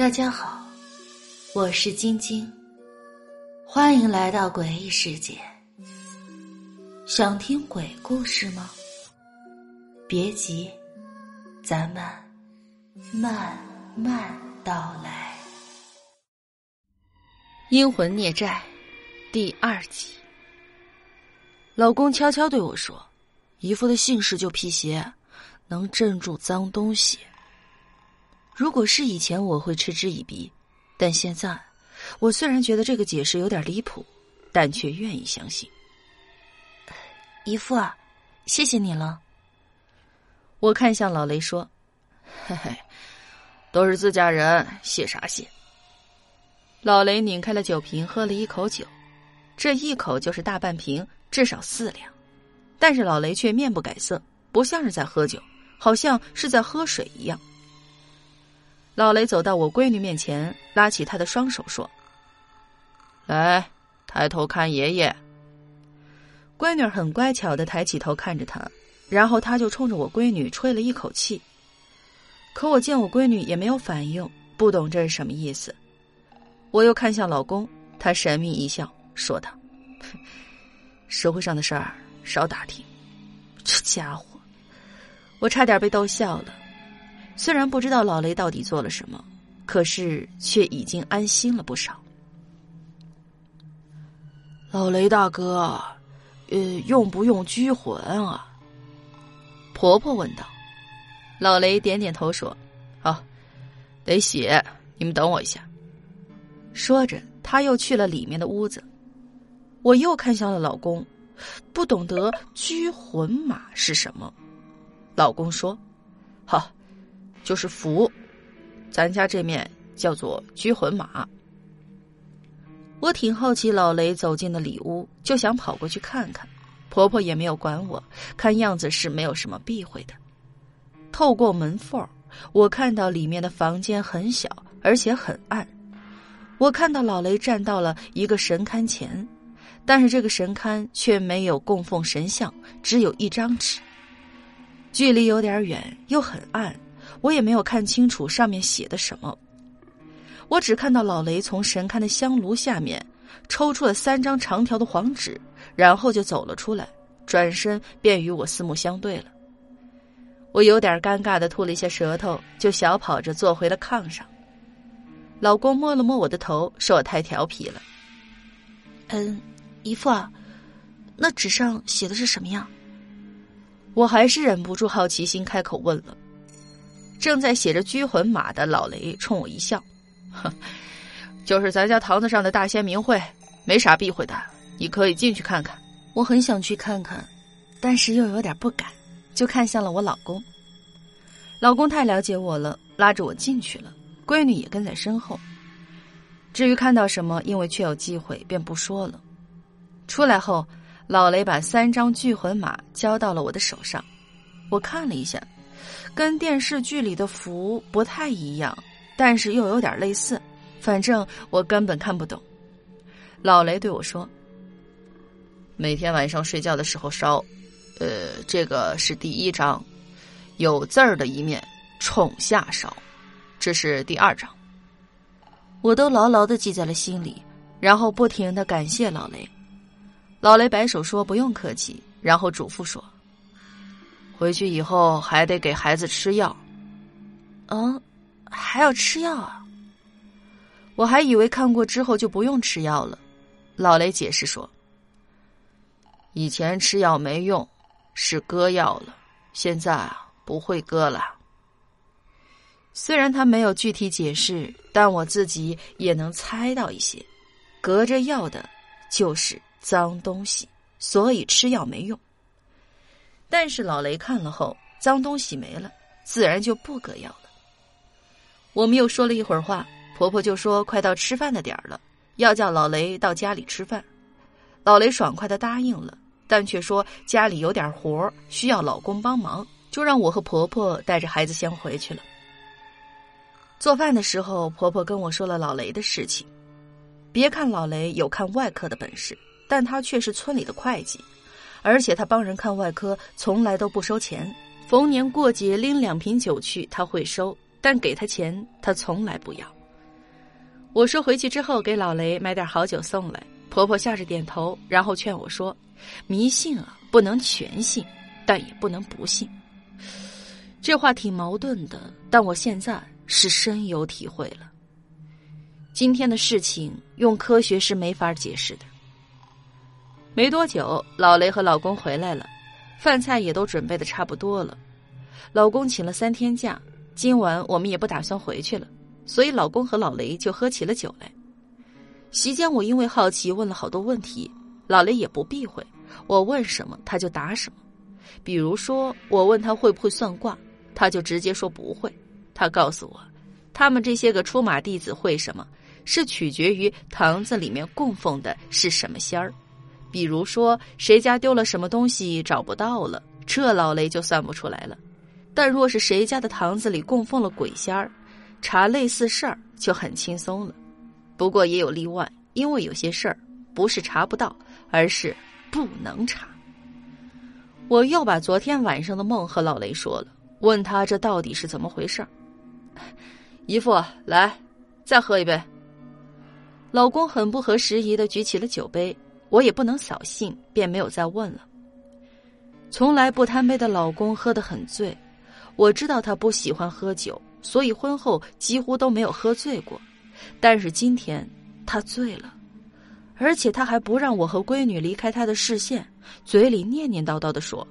大家好，我是晶晶，欢迎来到诡异世界。想听鬼故事吗？别急，咱们慢慢道来。阴魂孽债第二集。老公悄悄对我说：“姨父的姓氏就辟邪，能镇住脏东西。”如果是以前，我会嗤之以鼻，但现在，我虽然觉得这个解释有点离谱，但却愿意相信。姨父啊，谢谢你了。我看向老雷说：“嘿嘿，都是自家人，谢啥谢？”老雷拧开了酒瓶，喝了一口酒，这一口就是大半瓶，至少四两。但是老雷却面不改色，不像是在喝酒，好像是在喝水一样。老雷走到我闺女面前，拉起她的双手说：“来，抬头看爷爷。”闺女很乖巧的抬起头看着他，然后他就冲着我闺女吹了一口气。可我见我闺女也没有反应，不懂这是什么意思。我又看向老公，他神秘一笑，说道：“社会上的事儿少打听。”这家伙，我差点被逗笑了。虽然不知道老雷到底做了什么，可是却已经安心了不少。老雷大哥，呃，用不用拘魂啊？婆婆问道。老雷点点头说：“啊，得写，你们等我一下。”说着，他又去了里面的屋子。我又看向了老公，不懂得拘魂马是什么。老公说：“好。”就是符，咱家这面叫做拘魂马。我挺好奇，老雷走进了里屋，就想跑过去看看。婆婆也没有管我，看样子是没有什么避讳的。透过门缝我看到里面的房间很小，而且很暗。我看到老雷站到了一个神龛前，但是这个神龛却没有供奉神像，只有一张纸。距离有点远，又很暗。我也没有看清楚上面写的什么，我只看到老雷从神龛的香炉下面抽出了三张长条的黄纸，然后就走了出来，转身便与我四目相对了。我有点尴尬的吐了一下舌头，就小跑着坐回了炕上。老公摸了摸我的头，说我太调皮了。嗯，姨父啊，那纸上写的是什么呀？我还是忍不住好奇心，开口问了。正在写着拘魂马的老雷冲我一笑，哼，就是咱家堂子上的大仙名讳，没啥避讳的，你可以进去看看。我很想去看看，但是又有点不敢，就看向了我老公。老公太了解我了，拉着我进去了，闺女也跟在身后。至于看到什么，因为确有忌讳，便不说了。出来后，老雷把三张聚魂马交到了我的手上，我看了一下。跟电视剧里的符不太一样，但是又有点类似，反正我根本看不懂。老雷对我说：“每天晚上睡觉的时候烧，呃，这个是第一张，有字儿的一面冲下烧，这是第二张。”我都牢牢的记在了心里，然后不停的感谢老雷。老雷摆手说：“不用客气。”然后嘱咐说。回去以后还得给孩子吃药，嗯，还要吃药啊？我还以为看过之后就不用吃药了。老雷解释说：“以前吃药没用，是割药了，现在啊不会割了。”虽然他没有具体解释，但我自己也能猜到一些。隔着药的，就是脏东西，所以吃药没用。但是老雷看了后，脏东西没了，自然就不割药了。我们又说了一会儿话，婆婆就说快到吃饭的点儿了，要叫老雷到家里吃饭。老雷爽快的答应了，但却说家里有点活需要老公帮忙，就让我和婆婆带着孩子先回去了。做饭的时候，婆婆跟我说了老雷的事情。别看老雷有看外科的本事，但他却是村里的会计。而且他帮人看外科从来都不收钱，逢年过节拎两瓶酒去他会收，但给他钱他从来不要。我说回去之后给老雷买点好酒送来。婆婆笑着点头，然后劝我说：“迷信啊，不能全信，但也不能不信。”这话挺矛盾的，但我现在是深有体会了。今天的事情用科学是没法解释的。没多久，老雷和老公回来了，饭菜也都准备的差不多了。老公请了三天假，今晚我们也不打算回去了，所以老公和老雷就喝起了酒来。席间，我因为好奇问了好多问题，老雷也不避讳，我问什么他就答什么。比如说，我问他会不会算卦，他就直接说不会。他告诉我，他们这些个出马弟子会什么，是取决于堂子里面供奉的是什么仙儿。比如说，谁家丢了什么东西找不到了，这老雷就算不出来了。但若是谁家的堂子里供奉了鬼仙儿，查类似事儿就很轻松了。不过也有例外，因为有些事儿不是查不到，而是不能查。我又把昨天晚上的梦和老雷说了，问他这到底是怎么回事儿姨父，来，再喝一杯。老公很不合时宜的举起了酒杯，我也不能扫兴，便没有再问了。从来不贪杯的老公喝得很醉，我知道他不喜欢喝酒，所以婚后几乎都没有喝醉过。但是今天他醉了，而且他还不让我和闺女离开他的视线，嘴里念念叨叨的说：“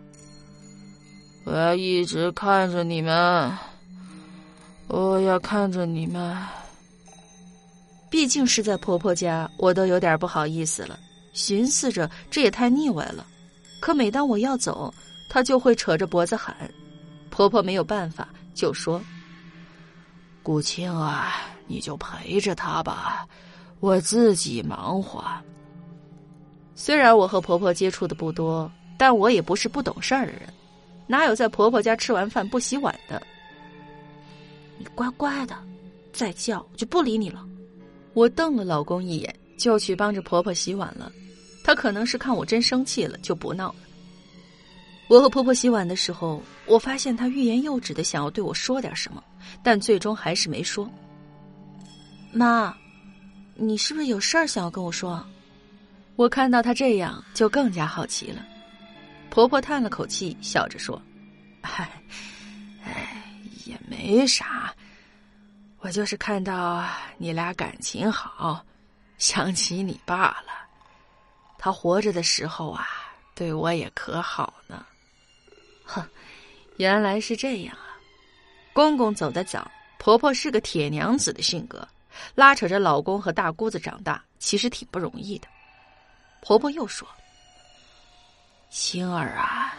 我要一直看着你们，我要看着你们。”毕竟是在婆婆家，我都有点不好意思了，寻思着这也太腻歪了。可每当我要走，她就会扯着脖子喊。婆婆没有办法，就说：“顾青啊。”你就陪着他吧，我自己忙活。虽然我和婆婆接触的不多，但我也不是不懂事儿的人，哪有在婆婆家吃完饭不洗碗的？你乖乖的，再叫我就不理你了。我瞪了老公一眼，就去帮着婆婆洗碗了。他可能是看我真生气了，就不闹了。我和婆婆洗碗的时候，我发现她欲言又止的想要对我说点什么，但最终还是没说。妈，你是不是有事儿想要跟我说？我看到她这样，就更加好奇了。婆婆叹了口气，笑着说：“哎，哎，也没啥，我就是看到你俩感情好，想起你爸了。他活着的时候啊，对我也可好呢。”哼，原来是这样啊！公公走得早，婆婆是个铁娘子的性格。拉扯着老公和大姑子长大，其实挺不容易的。婆婆又说：“星儿啊，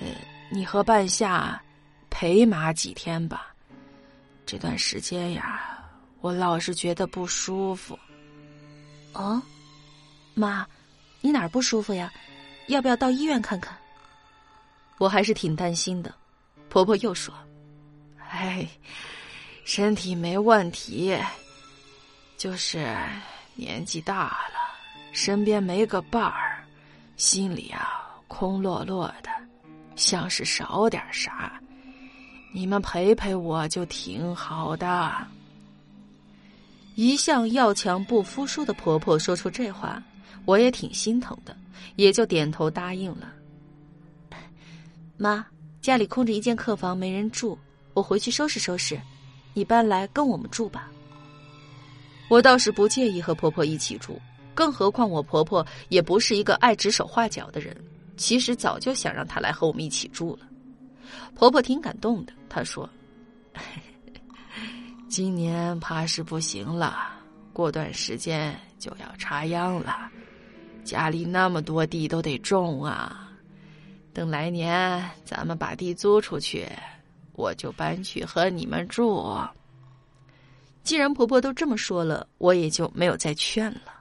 呃，你和半夏陪妈几天吧。这段时间呀，我老是觉得不舒服。”哦，妈，你哪儿不舒服呀？要不要到医院看看？我还是挺担心的。婆婆又说：“哎，身体没问题。”就是年纪大了，身边没个伴儿，心里啊空落落的，像是少点啥。你们陪陪我就挺好的。一向要强不服输的婆婆说出这话，我也挺心疼的，也就点头答应了。妈，家里空着一间客房没人住，我回去收拾收拾，你搬来跟我们住吧。我倒是不介意和婆婆一起住，更何况我婆婆也不是一个爱指手画脚的人。其实早就想让她来和我们一起住了。婆婆挺感动的，她说：“ 今年怕是不行了，过段时间就要插秧了，家里那么多地都得种啊。等来年咱们把地租出去，我就搬去和你们住。”既然婆婆都这么说了，我也就没有再劝了。